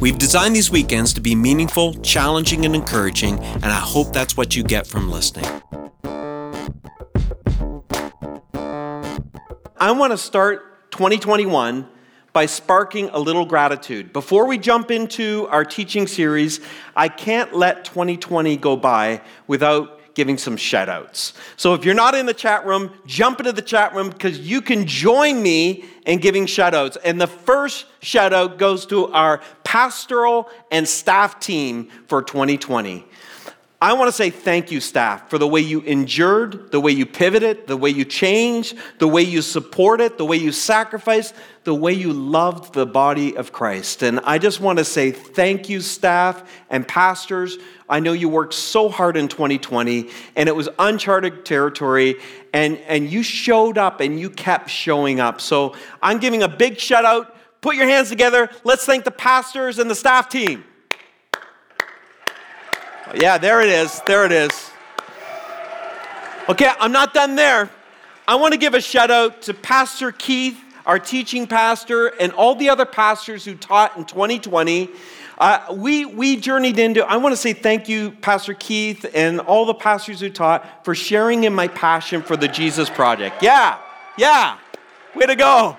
We've designed these weekends to be meaningful, challenging, and encouraging, and I hope that's what you get from listening. I want to start 2021 by sparking a little gratitude. Before we jump into our teaching series, I can't let 2020 go by without giving some shout outs. So if you're not in the chat room, jump into the chat room because you can join me in giving shout outs. And the first shout out goes to our pastoral and staff team for 2020. I want to say thank you, staff, for the way you endured, the way you pivoted, the way you changed, the way you supported, the way you sacrificed, the way you loved the body of Christ. And I just want to say thank you, staff and pastors. I know you worked so hard in 2020, and it was uncharted territory, and, and you showed up and you kept showing up. So I'm giving a big shout out. Put your hands together. Let's thank the pastors and the staff team. Yeah, there it is. There it is. Okay, I'm not done there. I want to give a shout out to Pastor Keith, our teaching pastor, and all the other pastors who taught in 2020. Uh, we, we journeyed into, I want to say thank you, Pastor Keith, and all the pastors who taught for sharing in my passion for the Jesus Project. Yeah, yeah, way to go.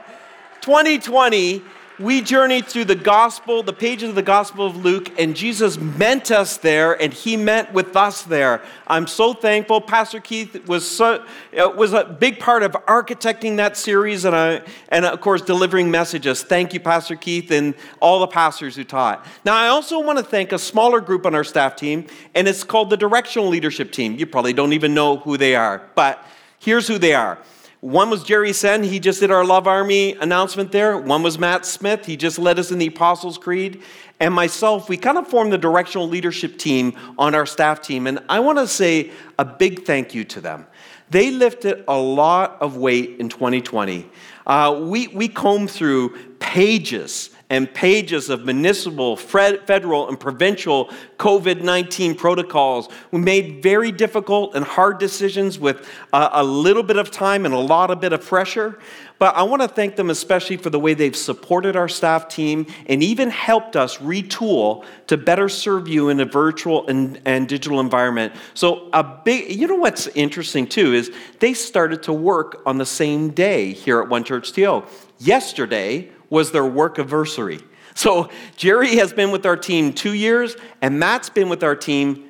2020 we journeyed through the gospel, the pages of the gospel of Luke, and Jesus meant us there, and he meant with us there. I'm so thankful. Pastor Keith was so, uh, was a big part of architecting that series, and, I, and of course, delivering messages. Thank you, Pastor Keith, and all the pastors who taught. Now, I also want to thank a smaller group on our staff team, and it's called the Directional Leadership Team. You probably don't even know who they are, but here's who they are. One was Jerry Sen, he just did our Love Army announcement there. One was Matt Smith, he just led us in the Apostles' Creed. And myself, we kind of formed the directional leadership team on our staff team. And I want to say a big thank you to them. They lifted a lot of weight in 2020. Uh, we, we combed through pages and pages of municipal, federal, and provincial COVID 19 protocols. We made very difficult and hard decisions with a, a, little bit of time and a lot of bit of pressure. But I want to thank them especially for the way they've supported our staff team and even helped us retool to better serve you in a virtual and, and digital environment. So, a big, you know what's interesting too is they started to work on the same day here at One Church TO. Yesterday, was their work anniversary. So Jerry has been with our team two years, and Matt's been with our team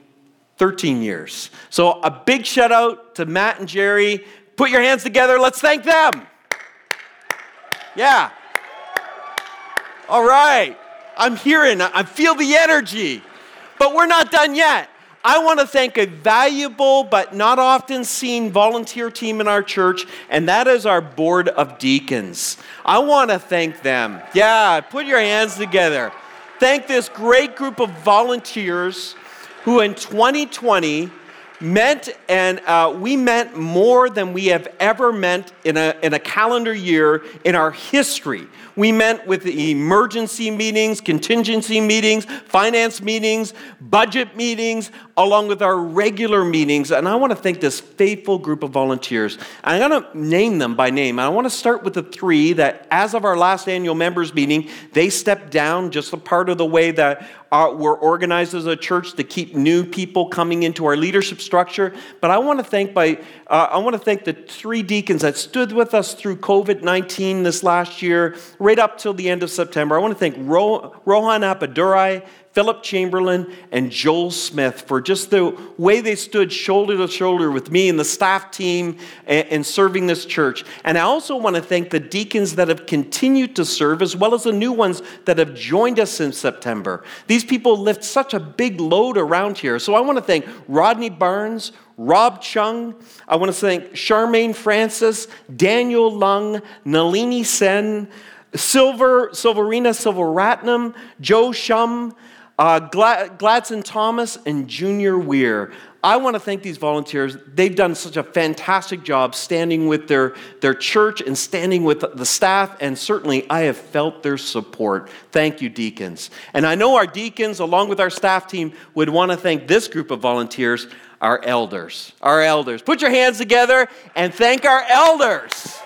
13 years. So a big shout out to Matt and Jerry. Put your hands together. Let's thank them. Yeah. All right. I'm hearing, I feel the energy. But we're not done yet. I want to thank a valuable but not often seen volunteer team in our church, and that is our board of deacons. I want to thank them. Yeah, put your hands together. Thank this great group of volunteers who in 2020 meant, and uh, we meant more than we have ever meant in a, in a calendar year in our history. We met with the emergency meetings, contingency meetings, finance meetings, budget meetings, along with our regular meetings. And I want to thank this faithful group of volunteers. I'm going to name them by name. I want to start with the three that, as of our last annual members meeting, they stepped down just a part of the way that we're organized as a church to keep new people coming into our leadership structure. But I want to thank by uh, I want to thank the three deacons that stood with us through COVID 19 this last year, right up till the end of September. I want to thank Ro- Rohan Appadurai, Philip Chamberlain, and Joel Smith for just the way they stood shoulder to shoulder with me and the staff team and, serving this church. And I also want to thank the deacons that have continued to serve, as well as the new ones that have joined us in September. These people lift such a big load around here. So I want to thank Rodney Barnes, Rob Chung. I want to thank Charmaine Francis, Daniel Lung, Nalini Sen, Silver, Silverina Silveratnam, Joe Shum, uh, Gladson Thomas and Junior Weir. I want to thank these volunteers. They've done such a fantastic job standing with their, their church and standing with the staff, and certainly I have felt their support. Thank you, deacons. And I know our deacons, along with our staff team, would want to thank this group of volunteers, our elders. Our elders. Put your hands together and thank our elders.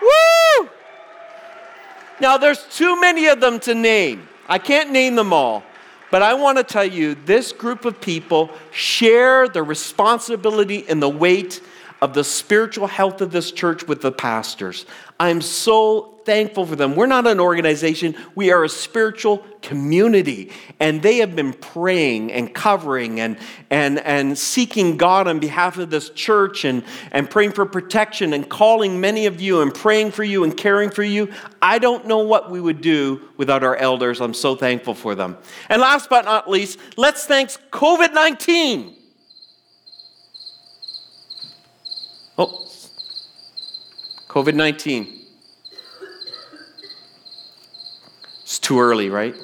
Woo! Now, there's too many of them to name. I can't name them all. But I want to tell you this group of people share the responsibility and the weight of the spiritual health of this church with the pastors. I'm so thankful for them. We're not an organization, we are a spiritual community. And they have been praying and covering and, and, and seeking God on behalf of this church and, and praying for protection and calling many of you and praying for you and caring for you. I don't know what we would do without our elders. I'm so thankful for them. And last but not least, let's thank COVID 19. Oh, COVID 19. It's too early, right?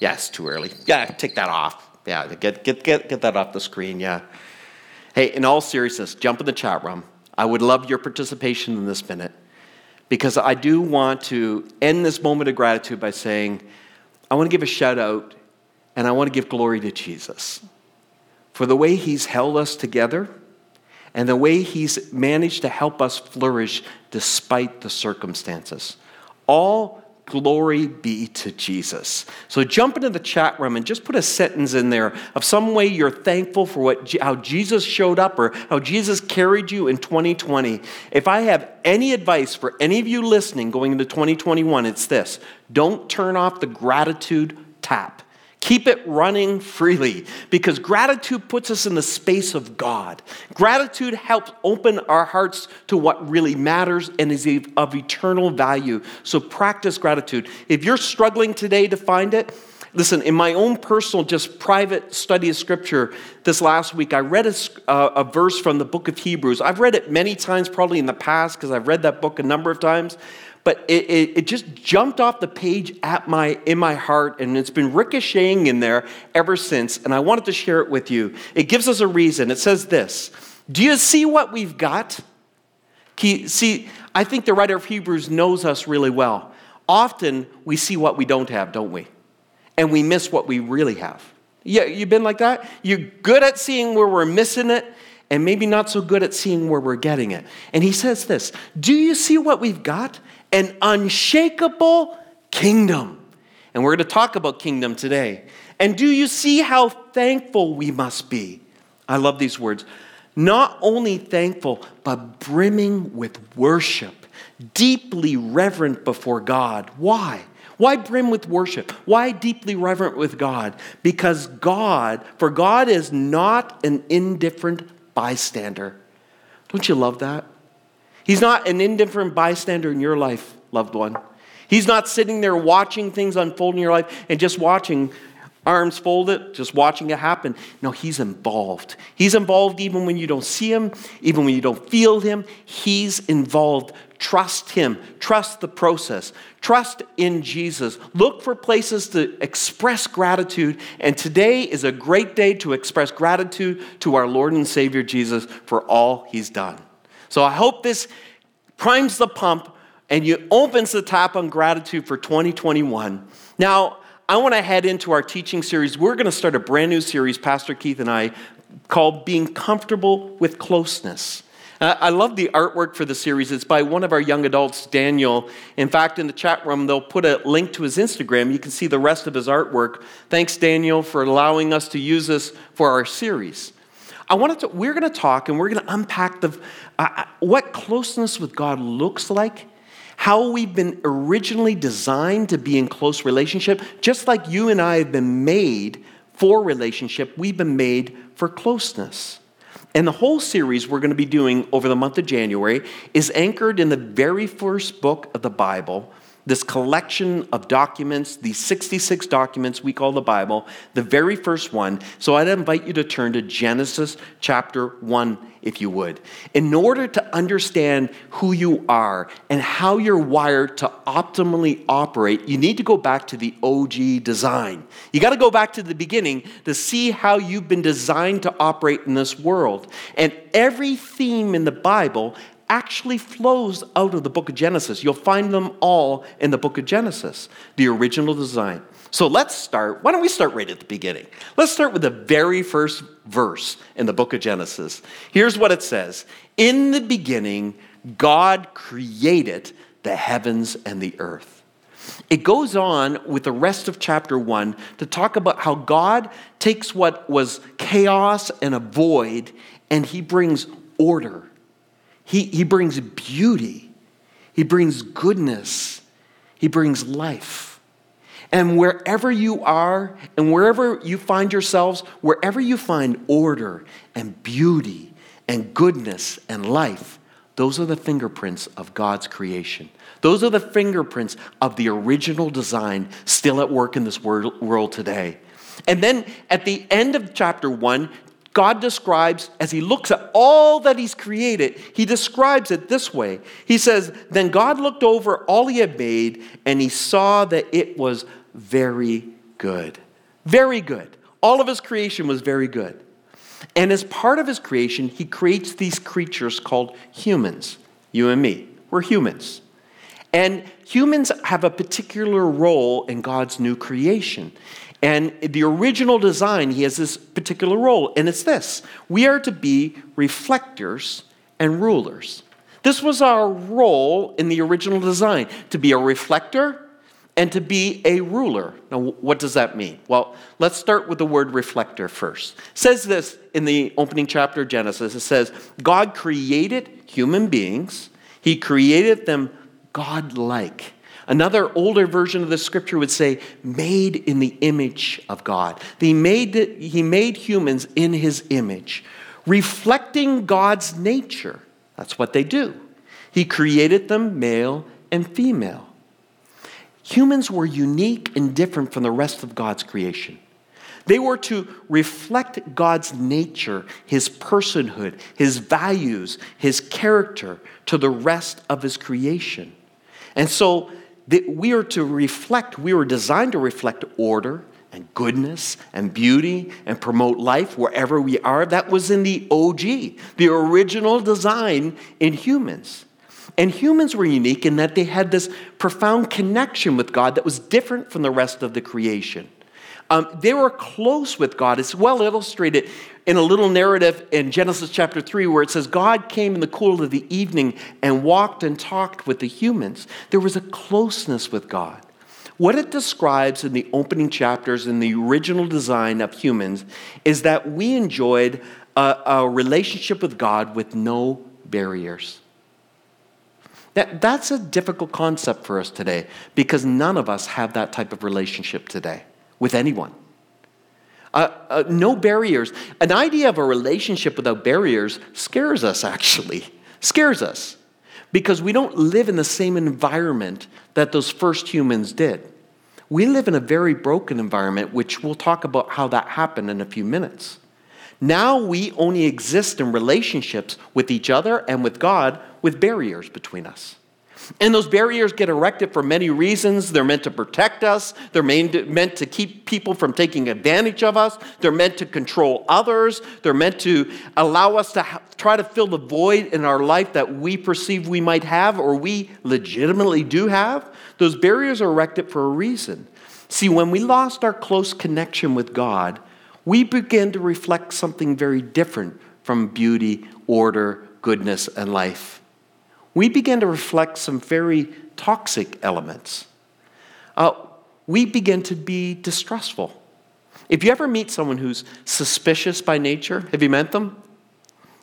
Yeah, it's too early. Yeah, take that off. Yeah, get, get, get, get that off the screen. Yeah. Hey, in all seriousness, jump in the chat room. I would love your participation in this minute because I do want to end this moment of gratitude by saying, I want to give a shout out and I want to give glory to Jesus for the way he's held us together and the way he's managed to help us flourish despite the circumstances. All Glory be to Jesus. So jump into the chat room and just put a sentence in there of some way you're thankful for what, how Jesus showed up or how Jesus carried you in 2020. If I have any advice for any of you listening going into 2021, it's this don't turn off the gratitude tap. Keep it running freely because gratitude puts us in the space of God. Gratitude helps open our hearts to what really matters and is of eternal value. So practice gratitude. If you're struggling today to find it, listen, in my own personal, just private study of scripture this last week, I read a, a verse from the book of Hebrews. I've read it many times, probably in the past, because I've read that book a number of times but it, it, it, just jumped off the page at my, in my heart, and it's been ricocheting in there ever since, and I wanted to share it with you. It gives us a reason. It says this Do you see what we've got? See, I think the writer of Hebrews knows us really well. Often we see what we don't have, don't we? And we miss what we really have. Yeah, you've been like that? You're good at seeing where we're missing it, and maybe not so good at seeing where we're getting it. And he says this Do you see what we've got? An unshakable kingdom. And we're going to talk about kingdom today. And do you see how thankful we must be? I love these words. Not only thankful, but brimming with worship, deeply reverent before God. Why? Why brim with worship? Why deeply reverent with God? Because God, for God is not an indifferent bystander. Don't you love that? He's not an indifferent bystander in your life, loved one. He's not sitting there watching things unfold in your life and just watching arms folded, just watching it happen. No, he's involved. He's involved even when you don't see him, even when you don't feel him. He's involved. Trust him. Trust the process. Trust in Jesus. Look for places to express gratitude. And today is a great day to express gratitude to our Lord and Savior Jesus for all he's done. So I hope this primes the pump and you opens the tap on gratitude for 2021. Now, I want to head into our teaching series. We're going to start a brand new series, Pastor Keith and I, called Being Comfortable with Closeness. Uh, I love the artwork for the series. It's by one of our young adults, Daniel. In fact, in the chat room, they'll put a link to his Instagram. You can see the rest of his artwork. Thanks, Daniel, for allowing us to use this for our series. I wanted to, we're going to talk and we're going to unpack the, uh, uh, what closeness with God looks like, how we've been originally designed to be in close relationship, just like you and I have been made for relationship, we've been made for closeness. And the whole series we're going to be doing over the month of January is anchored in the very first book of the Bible, this collection of documents, these 66 documents we call the Bible, the very first one. So I'd invite you to turn to Genesis chapter 1, if you would. In order to understand who you are and how you're wired to optimally operate, you need to go back to the OG design. You got to go back to the beginning to see how you've been designed to operate in this world. And every theme in the Bible actually flows out of the book of Genesis. You'll find them all in the book of Genesis, the original design. So let's start. Why don't we start right at the beginning? Let's start with the very first verse in the book of Genesis. Here's what it says In the beginning, God created the heavens and the earth. It goes on with the rest of chapter one to talk about how God takes what was chaos and a void and he brings order he, he brings beauty, He brings goodness, He brings life. And wherever you are and wherever you find yourselves, wherever you find order and beauty and goodness and life, those are the fingerprints of God's creation. Those are the fingerprints of the original design still at work in this world today. And then at the end of chapter one, God describes, as he looks at all that he's created, he describes it this way. He says, Then God looked over all he had made, and he saw that it was very good. Very good. All of his creation was very good. And as part of his creation, he creates these creatures called humans. You and me. We're humans. And humans have a particular role in God's new creation. And the original design, he has this particular role, and it's this we are to be reflectors and rulers. This was our role in the original design to be a reflector and to be a ruler. Now, what does that mean? Well, let's start with the word reflector first. It says this in the opening chapter of Genesis it says, God created human beings, He created them God like. Another older version of the scripture would say, made in the image of God. He made, he made humans in his image, reflecting God's nature. That's what they do. He created them male and female. Humans were unique and different from the rest of God's creation. They were to reflect God's nature, his personhood, his values, his character to the rest of his creation. And so that we are to reflect, we were designed to reflect order and goodness and beauty and promote life wherever we are. That was in the OG, the original design in humans. And humans were unique in that they had this profound connection with God that was different from the rest of the creation. Um, they were close with God. It's well illustrated in a little narrative in Genesis chapter 3 where it says, God came in the cool of the evening and walked and talked with the humans. There was a closeness with God. What it describes in the opening chapters in the original design of humans is that we enjoyed a, a relationship with God with no barriers. That, that's a difficult concept for us today because none of us have that type of relationship today with anyone. Uh, uh, no barriers. An idea of a relationship without barriers scares us, actually. Scares us. Because we don't live in the same environment that those first humans did. We live in a very broken environment, which we'll talk about how that happened in a few minutes. Now we only exist in relationships with each other and with God with barriers between us. And those barriers get erected for many reasons. They're meant to protect us, they're meant to keep people from taking advantage of us, they're meant to control others, they're meant to allow us to try to fill the void in our life that we perceive we might have or we legitimately do have. Those barriers are erected for a reason. See, when we lost our close connection with God, we begin to reflect something very different from beauty, order, goodness, and life we begin to reflect some very toxic elements. Uh, we begin to be distrustful. If you ever meet someone who's suspicious by nature, have you met them?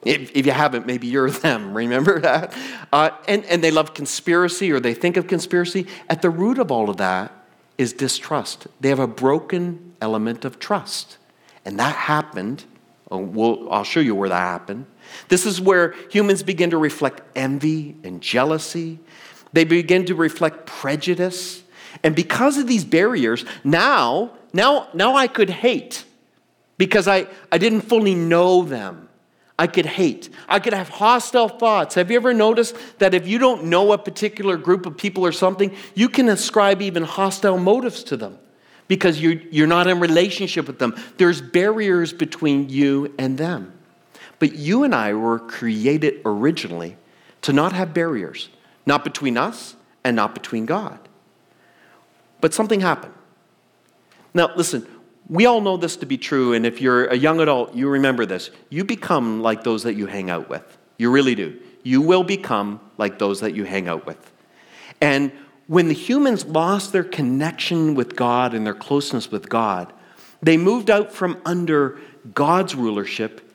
If, if you haven't, maybe you're them, remember that? Uh, and, and they love conspiracy or they think of conspiracy. At the root of all of that is distrust. They have a broken element of trust. And that happened. Oh, we'll, I'll show you where that happened. This is where humans begin to reflect envy and jealousy. They begin to reflect prejudice. And because of these barriers, now, now, now I could hate because I, I didn't fully know them. I could hate. I could have hostile thoughts. Have you ever noticed that if you don't know a particular group of people or something, you can ascribe even hostile motives to them because you're, you're not in relationship with them? There's barriers between you and them. But you and I were created originally to not have barriers, not between us and not between God. But something happened. Now, listen, we all know this to be true, and if you're a young adult, you remember this. You become like those that you hang out with. You really do. You will become like those that you hang out with. And when the humans lost their connection with God and their closeness with God, they moved out from under God's rulership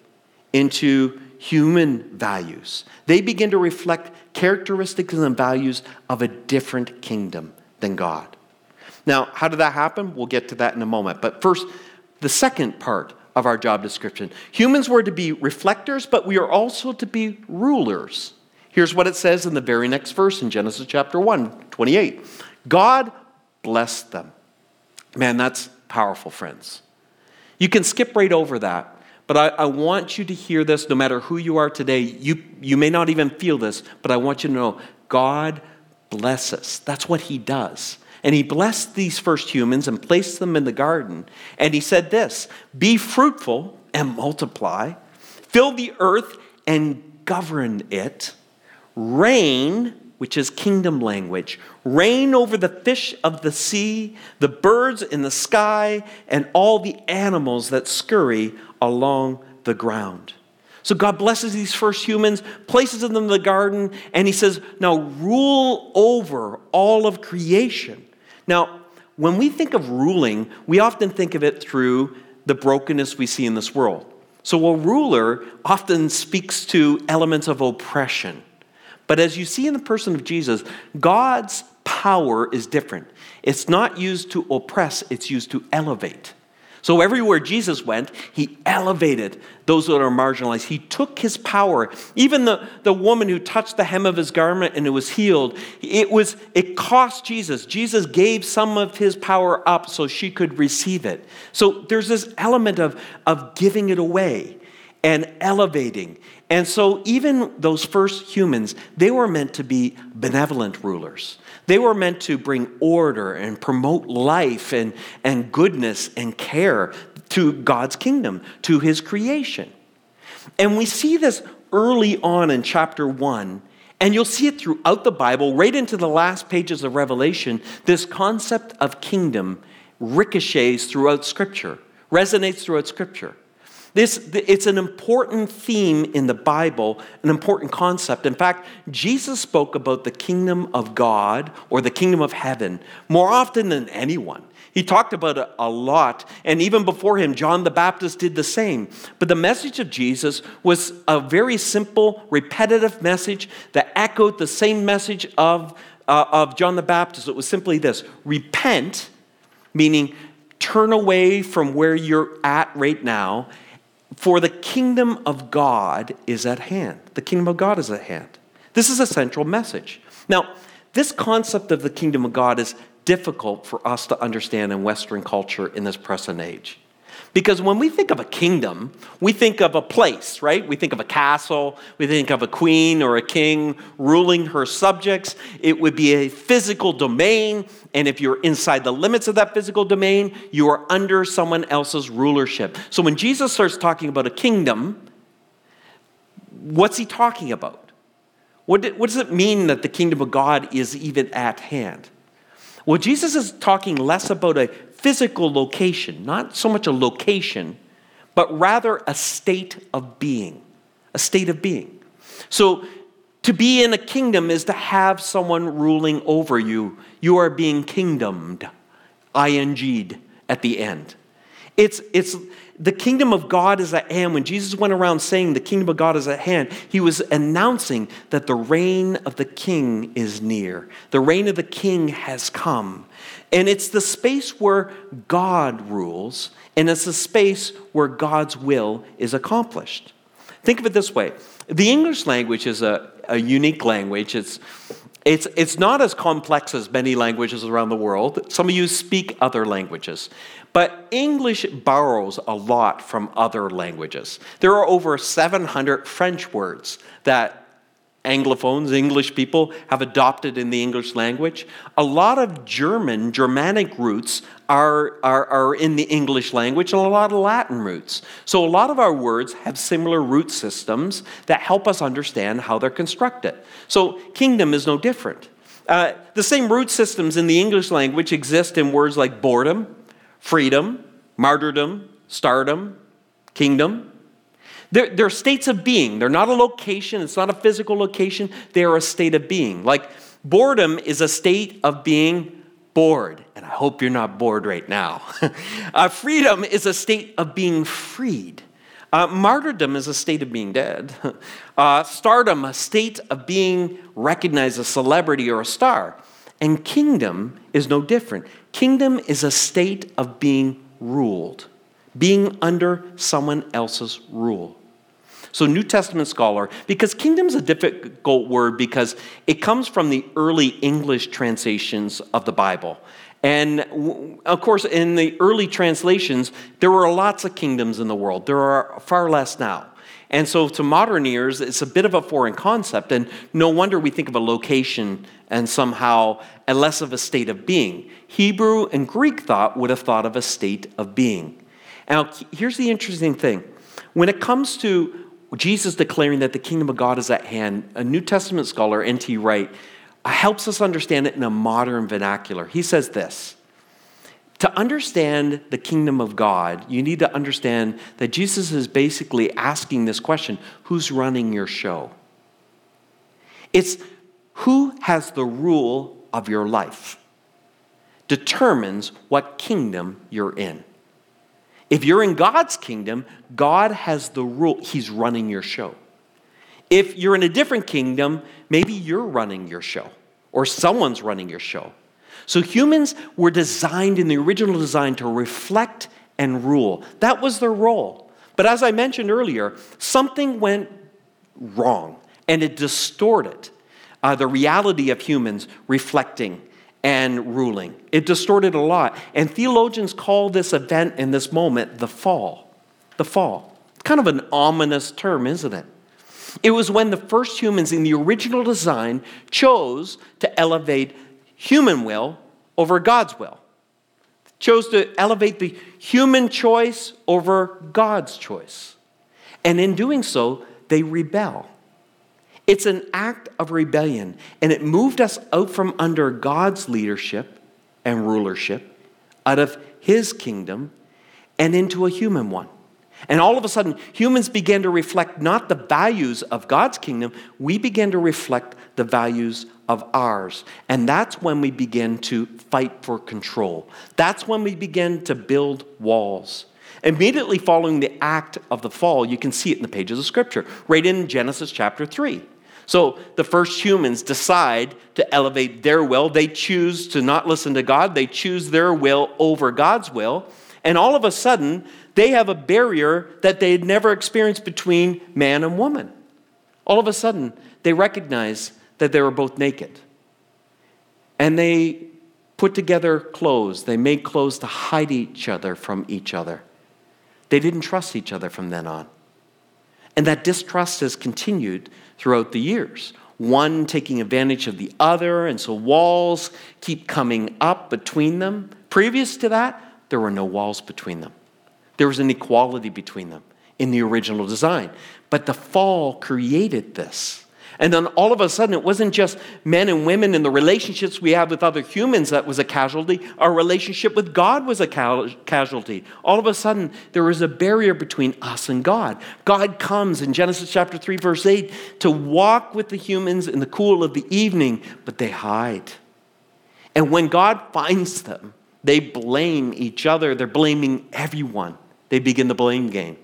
into human values. They begin to reflect characteristics and values of a different kingdom than God. Now, how did that happen? We'll get to that in a moment. But first, the second part of our job description. Humans were to be reflectors, but we are also to be rulers. Here's what it says in the very next verse in Genesis chapter 1, 28. God blessed them. Man, that's powerful, friends. You can skip right over that, but I, I, want you to hear this no matter who you are today. You, you may not even feel this, but I want you to know God blesses. That's what He does. And he blessed these first humans and placed them in the garden. And he said this Be fruitful and multiply, fill the earth and govern it, reign, which is kingdom language, reign over the fish of the sea, the birds in the sky, and all the animals that scurry along the ground. So God blesses these first humans, places them in the garden, and he says, Now rule over all of creation. Now, when we think of ruling, we often think of it through the brokenness we see in this world. So, a ruler often speaks to elements of oppression. But as you see in the person of Jesus, God's power is different. It's not used to oppress, it's used to elevate. So everywhere Jesus went, he elevated those that are marginalized. He took his power. Even the, the woman who touched the hem of his garment and it was healed, it was it cost Jesus. Jesus gave some of his power up so she could receive it. So there's this element of, of giving it away and elevating. And so even those first humans, they were meant to be benevolent rulers. They were meant to bring order and promote life and, and goodness and care to God's kingdom, to his creation. And we see this early on in chapter 1, and you'll see it throughout the Bible, right into the last pages of Revelation. This concept of kingdom ricochets throughout Scripture, resonates throughout Scripture. This, it's an important theme in the Bible, an important concept. In fact, Jesus spoke about the kingdom of God or the kingdom of heaven more often than anyone. He talked about it a lot, and even before him, John the Baptist did the same. But the message of Jesus was a very simple, repetitive message that echoed the same message of, uh, of John the Baptist. It was simply this repent, meaning turn away from where you're at right now for the kingdom of God is at hand. The kingdom of God is at hand. This is a central message. Now, this concept of the kingdom of God is difficult for us to understand in Western culture in this present age. Because when we think of a kingdom, we think of a place, right? We think of a castle, we think of a queen or a king ruling her subjects. It would be a physical domain, and if you're inside the limits of that physical domain, you are under someone else's rulership. So when Jesus starts talking about a kingdom, what's he talking about? What, does it mean that the kingdom of God is even at hand? Well, Jesus is talking less about a physical location, not so much a location, but rather a state of being. A state of being. So, to be in a kingdom is to have someone ruling over you. You are being kingdomed, ing at the end. It's, it's the kingdom of God is at hand. When Jesus went around saying the kingdom of God is at hand, he was announcing that the reign of the king is near. The reign of the king has come. And it's the space where God rules, and it's the space where God's will is accomplished. Think of it this way the English language is a, a unique language. It's, It's, it's not as complex as many languages around the world. Some of you speak other languages. But English borrows a lot from other languages. There are over 700 French words that Anglophones, English people, have adopted in the English language. A lot of German, Germanic roots are, are, are in the English language and a lot of Latin roots. So a lot of our words have similar root systems that help us understand how they're constructed. So kingdom is no different. Uh, the same root systems in the English language exist in words like boredom, freedom, martyrdom, stardom, kingdom. They're, they're states of being. They're not a location, it's not a physical location, they are a state of being. Like boredom is a state of being bored, and I hope you're not bored right now. uh, freedom is a state of being freed. Uh, martyrdom is a state of being dead. Uh, stardom, a state of being recognized, a celebrity or a star. And kingdom is no different. Kingdom is a state of being ruled, being under someone else's rule. So, New Testament scholar, because kingdom is a difficult word because it comes from the early English translations of the Bible. And of course, in the early translations, there were lots of kingdoms in the world. There are far less now. And so, to modern ears, it's a bit of a foreign concept. And no wonder we think of a location and somehow a less of a state of being. Hebrew and Greek thought would have thought of a state of being. Now, here's the interesting thing when it comes to Jesus declaring that the kingdom of God is at hand, a New Testament scholar, N.T. Wright, helps us understand it in a modern vernacular. He says this To understand the kingdom of God, you need to understand that Jesus is basically asking this question who's running your show? It's who has the rule of your life, determines what kingdom you're in. If you're in God's kingdom, God has the rule, He's running your show. If you're in a different kingdom, maybe you're running your show or someone's running your show. So humans were designed in the original design to reflect and rule. That was their role. But as I mentioned earlier, something went wrong and it distorted uh, the reality of humans reflecting and ruling. It distorted a lot. And theologians call this event in this moment the fall. The fall. Kind of an ominous term, isn't it? It was when the first humans in the original design chose to elevate human will over God's will. Chose to elevate the human choice over God's choice. And in doing so, they rebel. It's an act of rebellion, and it moved us out from under God's leadership and rulership, out of his kingdom, and into a human one. And all of a sudden, humans began to reflect not the values of God's kingdom, we began to reflect the values of ours. And that's when we begin to fight for control. That's when we begin to build walls. Immediately following the act of the fall, you can see it in the pages of Scripture, right in Genesis chapter 3. So the first humans decide to elevate their will. They choose to not listen to God, they choose their will over God's will. And all of a sudden, they have a barrier that they had never experienced between man and woman. All of a sudden, they recognize that they were both naked. And they put together clothes. They made clothes to hide each other from each other. They didn't trust each other from then on. And that distrust has continued throughout the years. One taking advantage of the other, and so walls keep coming up between them. Previous to that, there were no walls between them. There was an equality between them in the original design. But the fall created this. And then all of a sudden, it wasn't just men and women and the relationships we have with other humans that was a casualty. Our relationship with God was a casualty. All of a sudden, there was a barrier between us and God. God comes in Genesis chapter 3, verse 8, to walk with the humans in the cool of the evening, but they hide. And when God finds them, they blame each other, they're blaming everyone. They begin the blame game.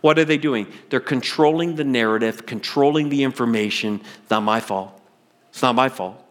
What are they doing? They're controlling the narrative, controlling the information. It's not my fault. It's not my fault.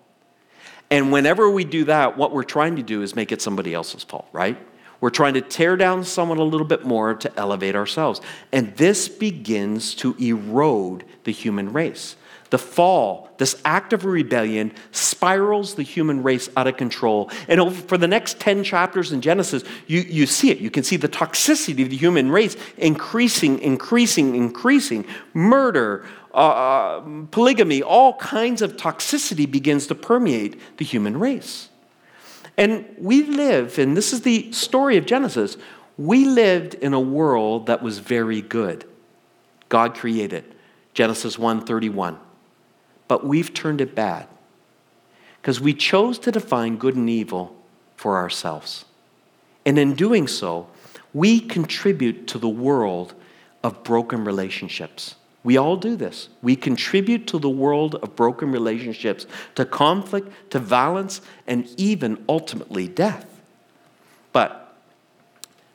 And whenever we do that, what we're trying to do is make it somebody else's fault, right? We're trying to tear down someone a little bit more to elevate ourselves. And this begins to erode the human race. The fall, this act of rebellion, spirals the human race out of control. And over, for the next 10 chapters in Genesis, you, you see it. You can see the toxicity of the human race increasing, increasing, increasing. Murder, uh, uh polygamy, all kinds of toxicity begins to permeate the human race. And we live, and this is the story of Genesis, we lived in a world that was very good. God created. Genesis 1:31 but we've turned it bad because we chose to define good and evil for ourselves. And in doing so, we contribute to the world of broken relationships. We all do this. We contribute to the world of broken relationships, to conflict, to violence, and even ultimately death. But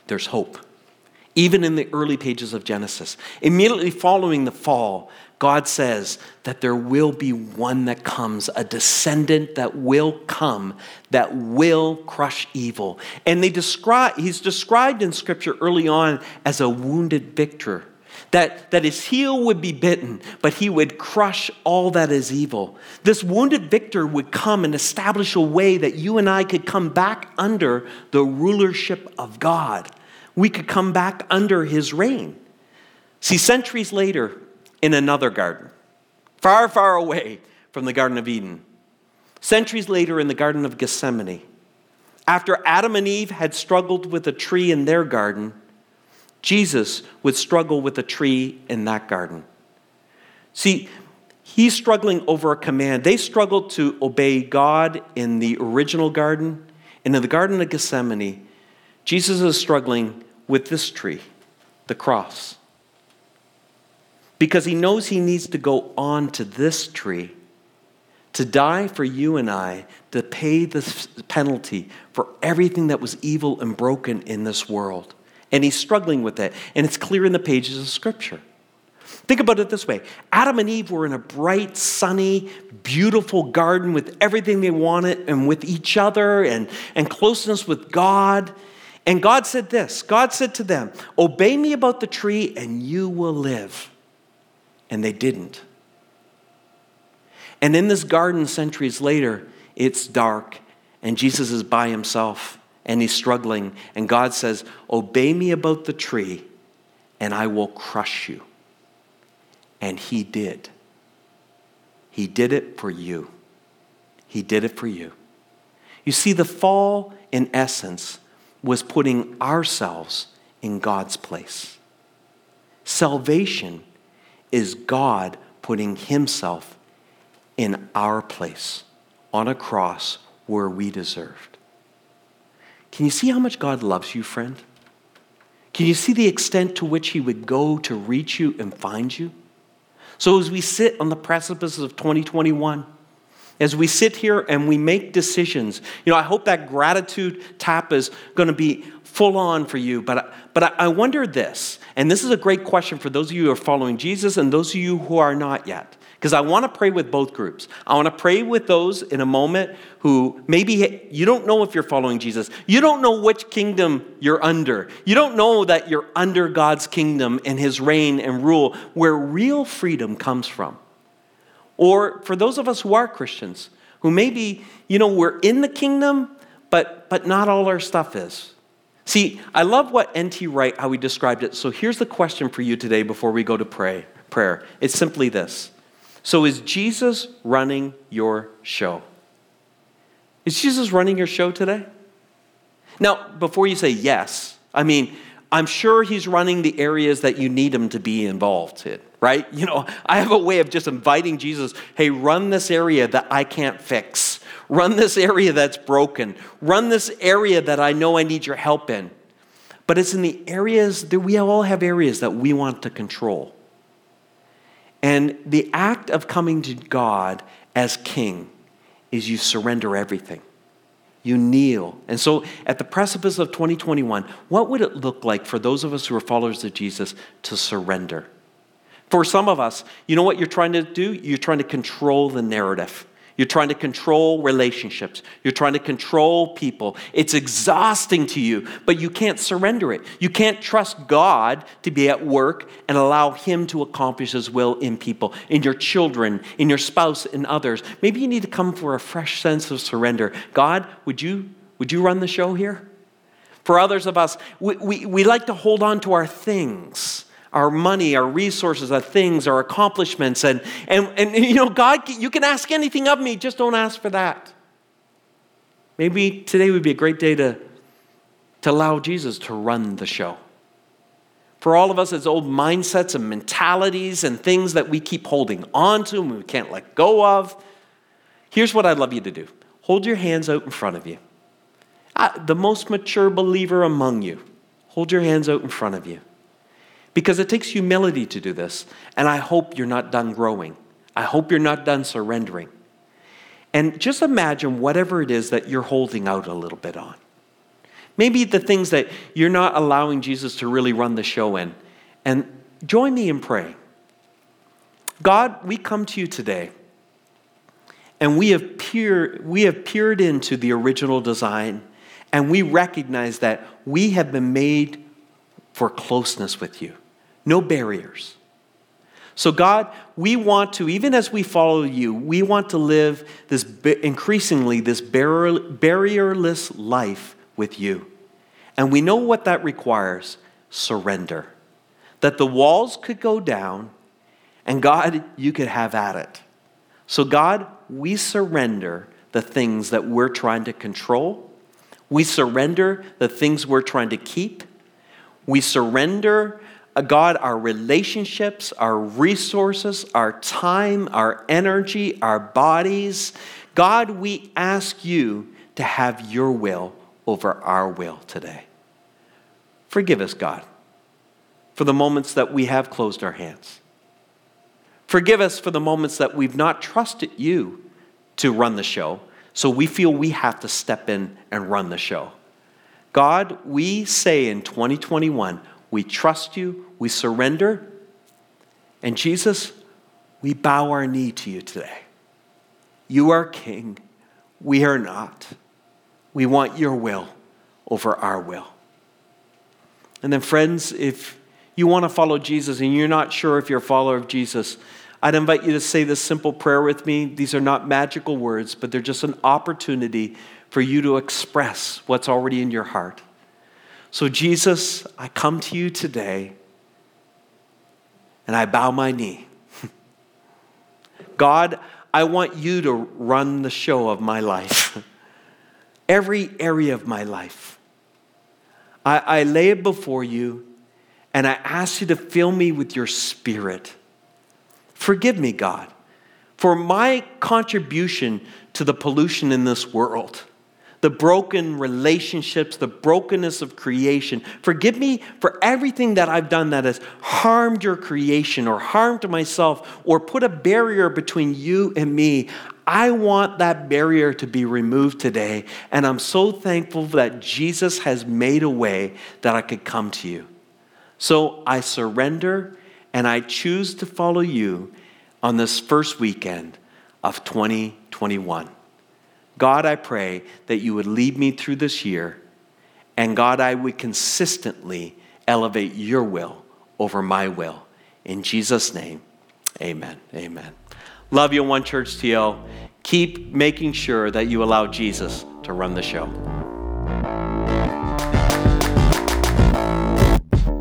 there's hope. Even in the early pages of Genesis, immediately following the fall, God says that there will be one that comes, a descendant that will come, that will crush evil. And they describe, he's described in Scripture early on as a wounded victor. That, that his heel would be bitten, but he would crush all that is evil. This wounded victor would come and establish a way that you and I could come back under the rulership of God. We could come back under his reign. See, centuries later, in another garden, far, far away from the Garden of Eden. Centuries later, in the Garden of Gethsemane, after Adam and Eve had struggled with a tree in their garden, Jesus would struggle with a tree in that garden. See, he's struggling over a command. They struggled to obey God in the original garden, and in the Garden of Gethsemane, Jesus is struggling with this tree, the cross because he knows he needs to go on to this tree to die for you and I, to pay the penalty for everything that was evil and broken in this world. And he's struggling with that. And it's clear in the pages of Scripture. Think about it this way Adam and Eve were in a bright, sunny, beautiful garden with everything they wanted and with each other and, and closeness with God. And God said this God said to them, Obey me about the tree, and you will live and they didn't. And in this garden, centuries later, it's dark, and Jesus is by himself, and he's struggling. And God says, Obey me about the tree, and I will crush you. And he did. He did it for you. He did it for you. You see, the fall, in essence, was putting ourselves in God's place. Salvation is God putting himself in our place on a cross where we deserved. Can you see how much God loves you, friend? Can you see the extent to which he would go to reach you and find you? So, as we sit on the precipice of 2021, as we sit here and we make decisions, you know, I hope that gratitude tap is going to be full on for you. But, but I wonder this, and this is a great question for those of you who are following Jesus and those of you who are not yet. Because I want to pray with both groups. I want to pray with those in a moment who maybe you don't know if you're following Jesus. You don't know which kingdom you're under. You don't know that you're under God's kingdom and his reign and rule, where real freedom comes from. Or for those of us who are Christians, who maybe, you know, we're in the kingdom, but, but not all our stuff is. See, I love what N.T. Wright, how he described it. So here's the question for you today before we go to pray. Prayer. It's simply this. So is Jesus running your show? Is Jesus running your show today? Now, before you say yes, I mean, I'm sure he's running the areas that you need him to be involved in, right? You know, I have a way of just inviting Jesus, hey, run this area that I can't fix. Run this area that's broken. Run this area that I know I need your help in. But it's in the areas that we all have areas that we want to control. And the act of coming to God as king is you surrender everything. You kneel. And so, at the precipice of 2021, what would it look like for those of us who are followers of Jesus to surrender? For some of us, you know what you're trying to do? You're trying to control the narrative. You're trying to control relationships. You're trying to control people. It's exhausting to you, but you can't surrender it. You can't trust God to be at work and allow Him to accomplish His will in people, in your children, in your spouse, in others. Maybe you need to come for a fresh sense of surrender. God, would you, would you run the show here? For others of us, we, we, we like to hold on to our things our money, our resources, our things, our accomplishments. And, and, and you know, God, you can ask anything of me, just don't ask for that. Maybe today would be a great day to, to allow Jesus to run the show. For all of us, it's old mindsets and mentalities and things that we keep holding on to and we can't let go of. Here's what I'd love you to do hold your hands out in front of you. Uh, the most mature believer among you, hold your hands out in front of you. Because it takes humility to do this. And I hope you're not done growing. I hope you're not done surrendering. And just imagine whatever it is that you're holding out a little bit on. Maybe the things that you're not allowing Jesus to really run the show in. And join me in praying. God, we come to you today and we have, peer, we have peered into the original design and we recognize that we have been made for closeness with you no barriers. So, God, we want to, even as we follow you, we want to live this increasingly this barrierless life with you. And we know what that requires surrender. That the walls could go down, and God, you could have at it. So, God, we surrender the things that we're trying to control. We surrender the things we're trying to keep. We surrender Uh, God, our relationships, our resources, our time, our energy, our bodies. God, we ask you to have your will over our will today. Forgive us, God, for the moments that we have closed our hands. Forgive us for the moments that we've not trusted you to run the show, so we feel we have to step in and run the show. God, we say in 2021, we trust you, we surrender, and Jesus, we bow our knee to you today. You are King, we are not. We want your will over our will. And then, friends, if you want to follow Jesus and you're not sure if you're a follower of Jesus, I'd invite you to say this simple prayer with me. These are not magical words, but they're just an opportunity for you to express what's already in your heart. So, Jesus, I come to you today and I bow my knee. God, I want you to run the show of my life, every area of my life. I, I lay it before you and I ask you to fill me with your spirit. Forgive me, God, for my contribution to the pollution in this world the broken relationships, the brokenness of creation. Forgive me for everything that I've done that has harmed your creation or harmed myself or put a barrier between you and me. I want that barrier to be removed today. And I'm so thankful that Jesus has made a way that I could come to you. So I surrender and I choose to follow you on this first weekend of 2021. God, I pray that you would lead me through this year, and God, I would consistently elevate your will over my will. In Jesus' name, amen. Amen. Love you, One Church TO. Keep making sure that you allow Jesus to run the show.